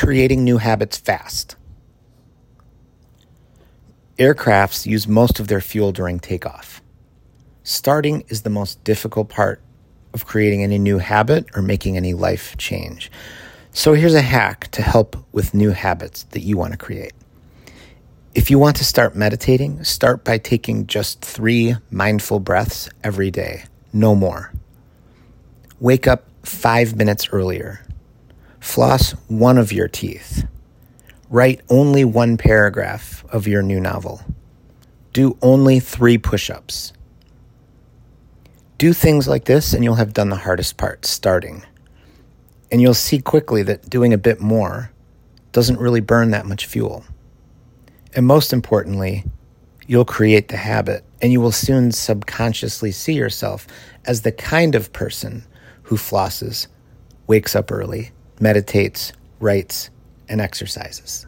creating new habits fast. Aircrafts use most of their fuel during takeoff. Starting is the most difficult part of creating any new habit or making any life change. So here's a hack to help with new habits that you want to create. If you want to start meditating, start by taking just three mindful breaths every day, no more. Wake up five minutes earlier. Floss one of your teeth. Write only one paragraph of your new novel. Do only three push ups. Do things like this, and you'll have done the hardest part starting. And you'll see quickly that doing a bit more doesn't really burn that much fuel. And most importantly, you'll create the habit, and you will soon subconsciously see yourself as the kind of person who flosses, wakes up early, meditates, writes, and exercises.